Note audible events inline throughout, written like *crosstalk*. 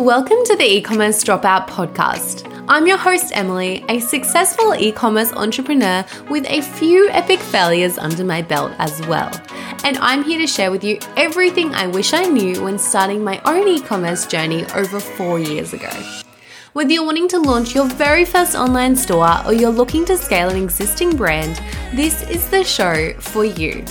Welcome to the e commerce dropout podcast. I'm your host, Emily, a successful e commerce entrepreneur with a few epic failures under my belt as well. And I'm here to share with you everything I wish I knew when starting my own e commerce journey over four years ago. Whether you're wanting to launch your very first online store or you're looking to scale an existing brand, this is the show for you.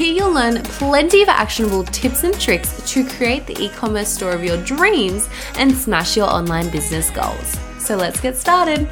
Here you'll learn plenty of actionable tips and tricks to create the e commerce store of your dreams and smash your online business goals. So let's get started.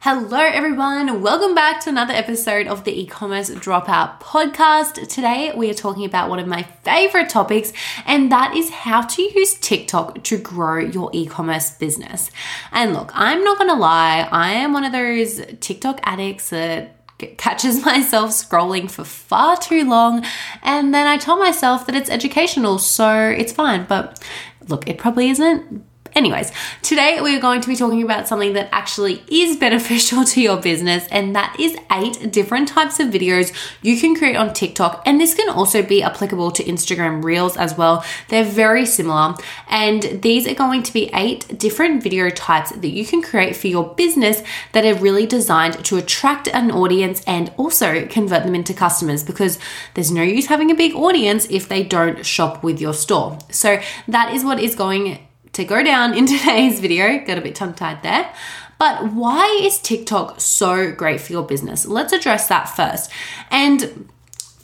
Hello, everyone. Welcome back to another episode of the e commerce dropout podcast. Today, we are talking about one of my favorite topics, and that is how to use TikTok to grow your e commerce business. And look, I'm not gonna lie, I am one of those TikTok addicts that catches *laughs* myself scrolling for far too long and then I tell myself that it's educational so it's fine. But look it probably isn't Anyways, today we are going to be talking about something that actually is *laughs* beneficial to your business, and that is eight different types of videos you can create on TikTok. And this can also be applicable to Instagram Reels as well. They're very similar, and these are going to be eight different video types that you can create for your business that are really designed to attract an audience and also convert them into customers because there's no use having a big audience if they don't shop with your store. So, that is what is going to go down in *laughs* today's video. Got a bit tongue tied there. But why is TikTok so great for your business? Let's address that first. And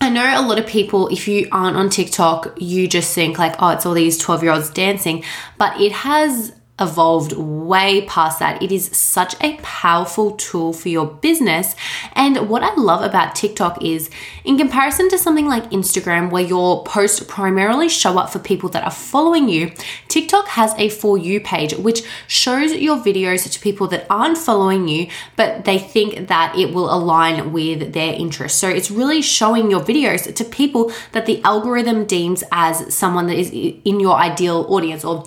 I know a lot of people, if you aren't on TikTok, you just think like, oh, it's all these 12 year olds dancing, but it has evolved way past that. It is such a powerful tool for your business. And what I love about TikTok is, in comparison to something like Instagram, where your posts primarily show up for people that are following you, TikTok has a For You page, which shows your videos to people that aren't following you, but they think that it will align with their interests. So it's really showing your videos to people that the algorithm deems as someone that is in your ideal audience or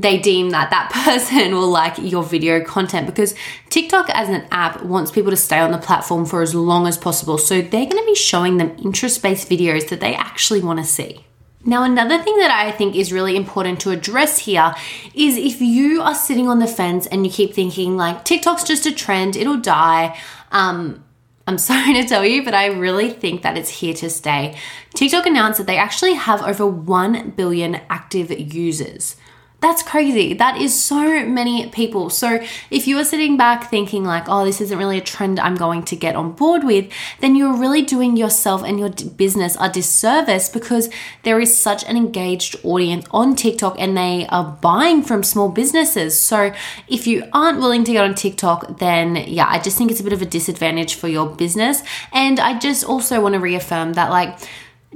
they deem that that *laughs* person will like your video content because TikTok as an app wants people to stay on the platform for as long as possible. So they're going to be showing them interest based videos that they actually want to see. Now, another thing that I think is really important to address here is if you are sitting on the fence and you keep thinking, like, TikTok's just a trend, it'll die. Um, I'm *laughs* sorry to tell you, but I really think that it's here to stay. TikTok announced that they actually have over 1 billion active users. That's crazy. That is so many people. So, if you are sitting back thinking, like, oh, this isn't really a trend I'm going to get on board with, then you're really doing yourself and your business a disservice because there is such an engaged audience on TikTok and they are buying from small businesses. So, if you aren't willing to get on TikTok, then yeah, I just think it's a bit of a disadvantage for your business. And I just also want to reaffirm that, like,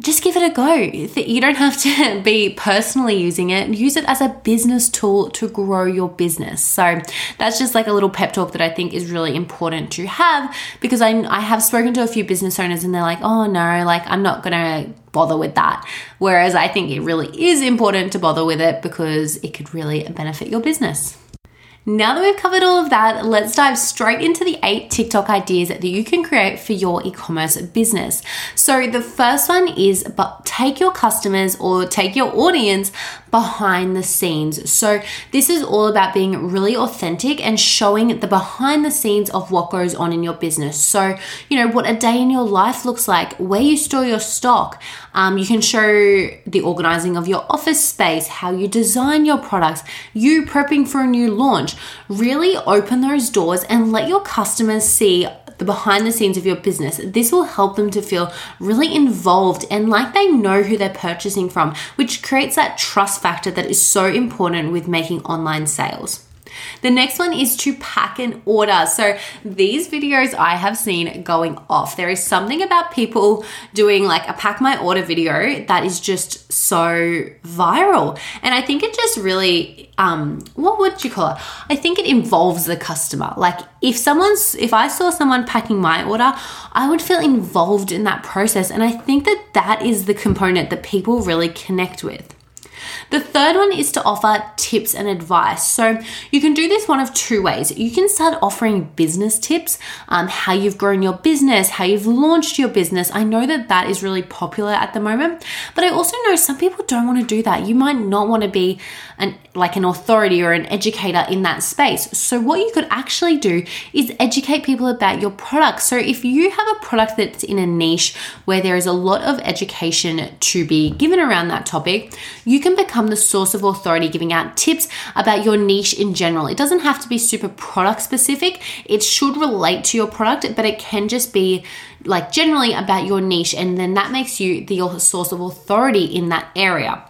just give it a go. You don't have to *laughs* be personally using it. Use it as a business tool to grow your business. So that's just like a little pep talk that I think is really important to have because I, I have spoken to a few business owners and they're like, oh no, like I'm not going to bother with that. Whereas I think it really is important to bother with it because it could really benefit your business. Now that we've covered all of that, let's dive straight into the eight TikTok ideas that you can create for your e commerce business. So, the first one is take your customers or take your audience behind the scenes. So, this is all about being really authentic and showing the behind the scenes of what goes on in your business. So, you know, what a day in your life looks like, where you store your stock. Um, you can show the organizing of your office space, how you design your products, you prepping for a new launch Really open those doors and let your customers see the behind the scenes of your business. This will help them to feel really involved and like they know who they're purchasing from, which creates that trust factor that is so important with making online sales. The next one is to pack an order. So these videos I have seen going off. There is something about people doing like a pack my order video that is just so viral. And I think it just really um what would you call it? I think it involves the customer. Like if someone's if I saw someone packing my order, I would feel involved in that process and I think that that is the component that people really connect with. The third one is to offer tips and advice. So you can do this one of two ways. You can start offering business tips, um, how you've grown your business, how you've launched your business. I know that that is really popular at the moment, but I also know some people don't want to do that. You might not want to be an like an authority or an educator in that space. So what you could actually do is educate people about your product. So if you have a product that's in a niche where there is a lot of education to be given around that topic, you can become the source of authority giving out tips about your niche in general. It doesn't have to be super product specific. It should relate to your product, but it can just be like generally about your niche and then that makes you the source of authority in that area.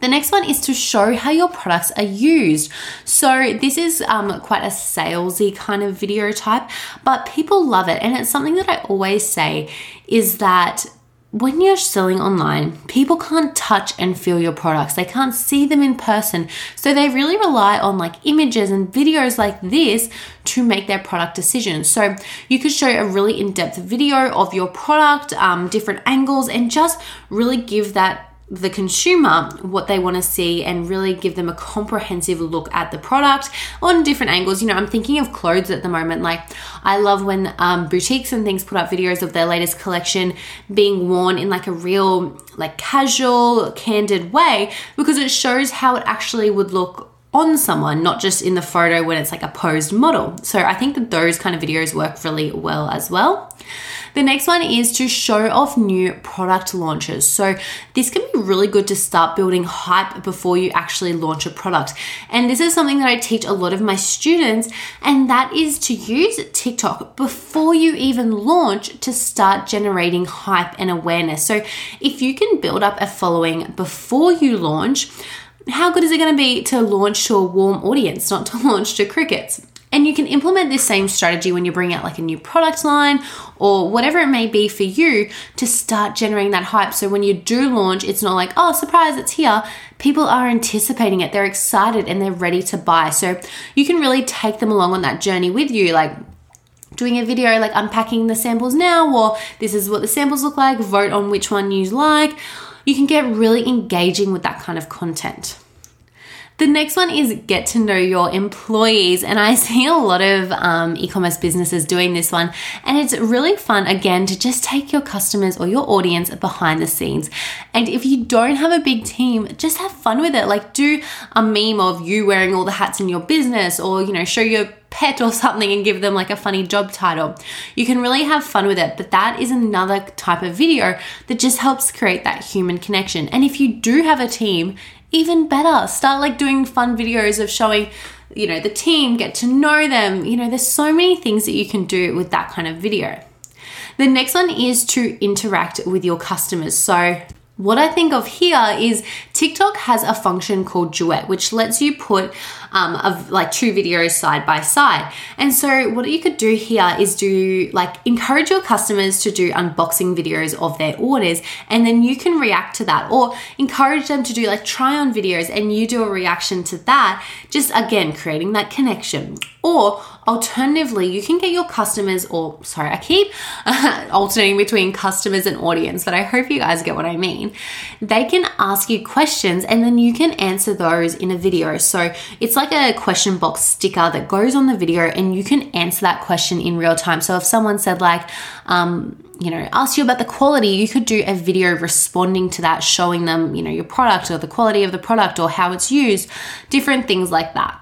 The next one is to show how your products are used. So, this is um, quite a salesy kind of video type, but people love it. And it's something that I always say is that when you're selling online, people can't touch and feel your products. They can't see them in person. So they really rely on like images and videos like this to make their product decisions. So you could show a really in depth video of your product, um, different angles, and just really give that the consumer what they want to see and really give them a comprehensive look at the product on different angles. You know, I'm thinking of clothes at the moment. Like, I love when um, boutiques and things put up videos of their latest collection being worn in like a real, like, casual, candid way because it shows how it actually would look on someone, not just in the photo when it's like a posed model. So I think that those kind of videos work really well as well. The next one is to show off new product launches. So, this can be really good to start building hype before you actually launch a product. And this is something that I teach a lot of my students, and that is to use TikTok before you even launch to start generating hype and awareness. So, if you can build up a following before you launch, how good is it going to be to launch to a warm audience, not to *laughs* launch to crickets? And you can implement this same strategy when you bring out like a new product line or whatever it may be for you to start generating that hype. So when you do launch, it's not like, oh, surprise, it's here. People are anticipating it, they're excited and they're ready to buy. So you can really take them along on that journey with you. Like, doing a video like unpacking the samples now, or this is what the samples look like, vote on which one you like. You can get really engaging with that kind of content. The next one is get to know your employees. And I *laughs* see a lot of um, e commerce businesses doing this one. And it's really fun, again, to just take your customers or your audience behind the scenes. And if you don't have a big team, just have fun with it. Like, do a meme of you wearing all the hats in your business or, you know, show your pet or something and give them like a funny job title. You can really have fun with it, but that is another type of video that just helps create that human connection. And if you do have a team, even better. Start like doing fun videos of showing, you know, the team, get to know them. You know, there's so many things that you can do with that kind of video. The next one is to interact with your customers. So, what I think of here is TikTok has a function called Duet, which lets you put um, like two videos side by side. And so what you could do here is do like encourage your customers to do unboxing videos of their orders, and then you can react to that, or encourage them to do like try on videos, and you do a reaction to that. Just again creating that connection. Or alternatively, you can get your customers, or sorry, I keep *laughs* alternating between customers and audience, but I hope you guys get what I mean. They can ask you questions and then you can answer those in a video. So it's like a question box sticker that goes on the video and you can answer that question in real time. So if someone said, like, um, you know, ask you about the quality, you could do a video responding to that, showing them, you know, your product or the quality of the product or how it's used, different things like that.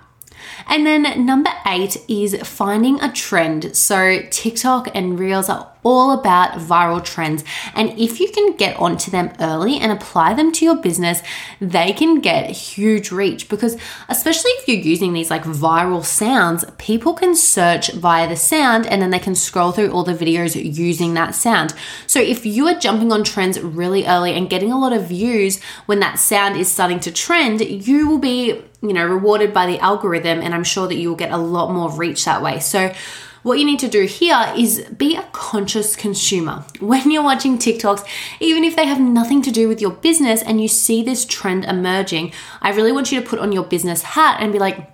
And then number eight is finding a trend. So TikTok and Reels are all about viral trends. And if you can get onto them early and apply them to your business, they can get huge reach because, especially if you're using these like viral sounds, people can search via the sound and then they can scroll through all the videos using that sound. So if you are jumping on trends really early and getting a lot of views when that sound is starting to trend, you will be you know rewarded by the algorithm and i'm sure that you will get a lot more reach that way so what you need to do here is be a conscious consumer. *laughs* When you're watching TikToks, even if they have nothing to do with your business and you see this trend emerging, I really want you to put on your business hat and be like,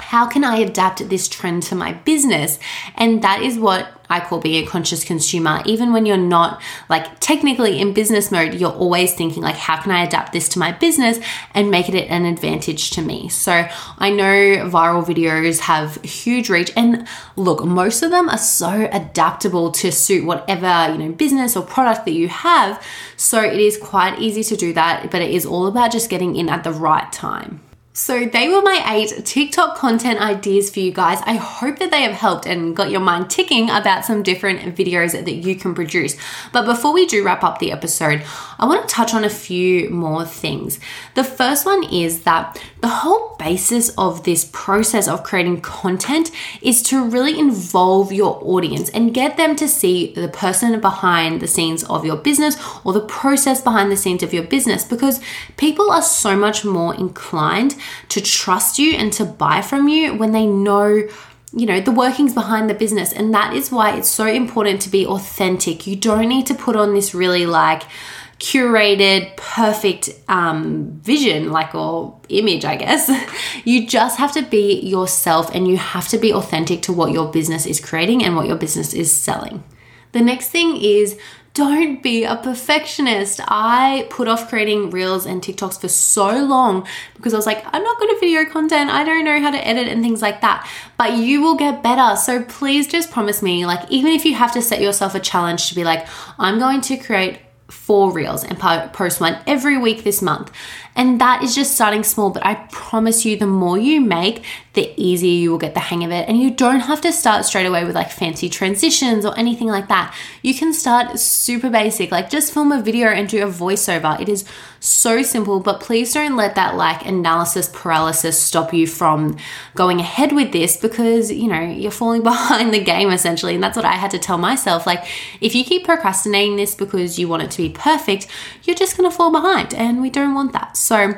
how can I adapt this trend to my business? And that is what I call being a conscious consumer. Even when you're not like technically in business mode, you're always thinking like, how can I adapt this to my business and make it an advantage to me? So I know viral videos have huge reach and look, most of them are so adaptable to suit whatever, you know, business or product that you have. So it is quite easy to do that, but it is all about just getting in at the right time. So, they were my eight TikTok content ideas for you guys. I hope that they have helped and got your mind ticking about some different videos that you can produce. But before we do wrap up the episode, I want to touch on a few more things. The first one is that the whole basis of this process of creating content is to really involve your audience and get them to see the person behind the scenes of your business or the process behind the scenes of your business because people are so much more inclined to trust you and to buy from you when they know you know the workings behind the business. And that is why it's so important to be authentic. You don't need to put on this really like curated perfect um, vision like or image i guess. *laughs* You just have to be yourself and you have to be authentic to what your business is creating and what your business is selling. The next thing is don't be a perfectionist. I put off creating reels and TikToks for so long because I was like, I'm not good at video content. I don't know how to edit and things like that. But you will get better. So please just promise me, like, even if you have to set yourself a challenge to be like, I'm going to create four reels and post one every week this month. And that is just starting small, but I promise you, the more you make, the easier you will get the hang of it. And you don't have to start straight away with like fancy transitions or anything like that. You can start super basic, like just film a video and do a voiceover. It is so simple, but please don't let that like analysis paralysis stop you from going ahead with this because you know you're falling *laughs* behind the game essentially. And that's what I had to tell myself. Like, if you keep procrastinating this because you want it to be perfect, you're just gonna fall behind, and we don't want that. So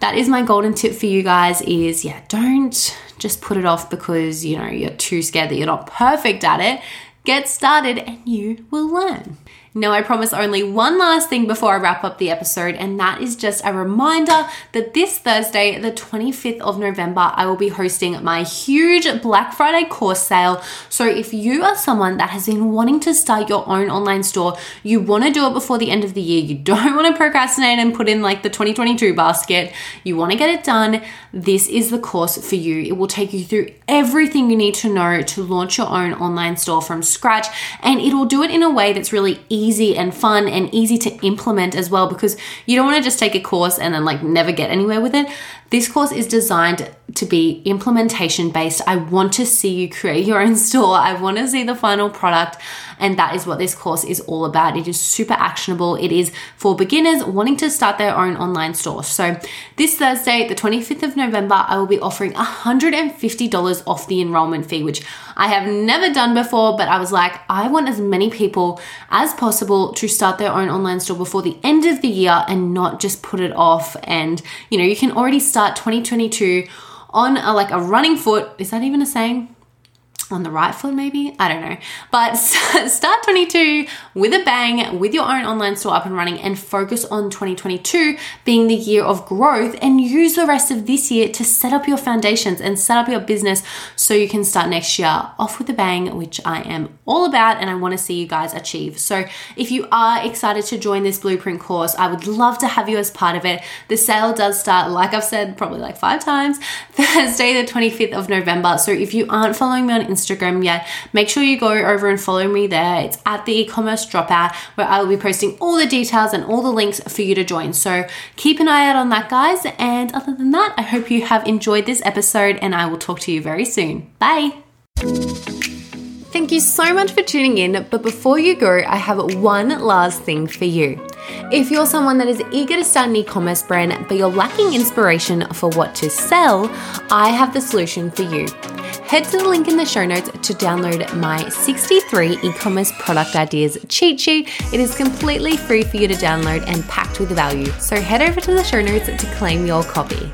that is my golden tip for you guys is yeah, don't just put it off because you know you're too scared that you're not perfect at it. Get started and you will learn. Now, I promise only one last thing before I wrap up the episode, and that is just a reminder that this Thursday, the 25th of November, I will be hosting my huge Black Friday course sale. So, if you are someone that has been wanting to start your own online store, you want to do it before the end of the year, you don't *laughs* want to procrastinate and put in like the 2022 basket, you want to get it done, this is the course for you. It will take you through everything you need to know to launch your own online store from scratch, and it will do it in a way that's really easy easy and fun and easy to implement as well because you don't want to just take a course and then like never get anywhere with it. This course is designed to be implementation based. I want to see you create your own store. I want to see the final product. And that is what this course is all about. It is super actionable. It is for beginners wanting to start their own online store. So, this Thursday, the 25th of November, I will be offering $150 off the enrollment fee, which I have never done before, but I was like, I want as many people as possible to start their own online store before the end of the year and not just put it off. And, you know, you can already start 2022 on a, like a running foot. Is that even a saying? On the right foot, maybe? I don't know. But *laughs* start 22 with a bang, with your own online store up and running, and focus on 2022 being the year of growth. And use the rest of this year to set up your foundations and set up your business so you can start next year off with a bang, which I am all about and I want to see you guys achieve. So if you are excited to join this blueprint course, I would love to have you as part of it. The sale does start, like I've said, probably like five times, *laughs* Thursday, the 25th of November. So if you aren't following me on Instagram yet, make sure you go over and follow me there. It's at the e-commerce dropout where I will be posting all the details and all the links for you to join. So keep an eye out on that, guys. And other than that, I hope you have enjoyed this episode and I will talk to you very soon. Bye. Thank you so much for tuning in. But before you go, I have one last thing for you. If you're someone that is eager to start an e commerce brand, but you're lacking inspiration for what to sell, I have the solution for you. Head to the link in the show notes to download my 63 e commerce product ideas cheat sheet. It is completely free for you to download and packed with value. So head over to the show notes to claim your copy.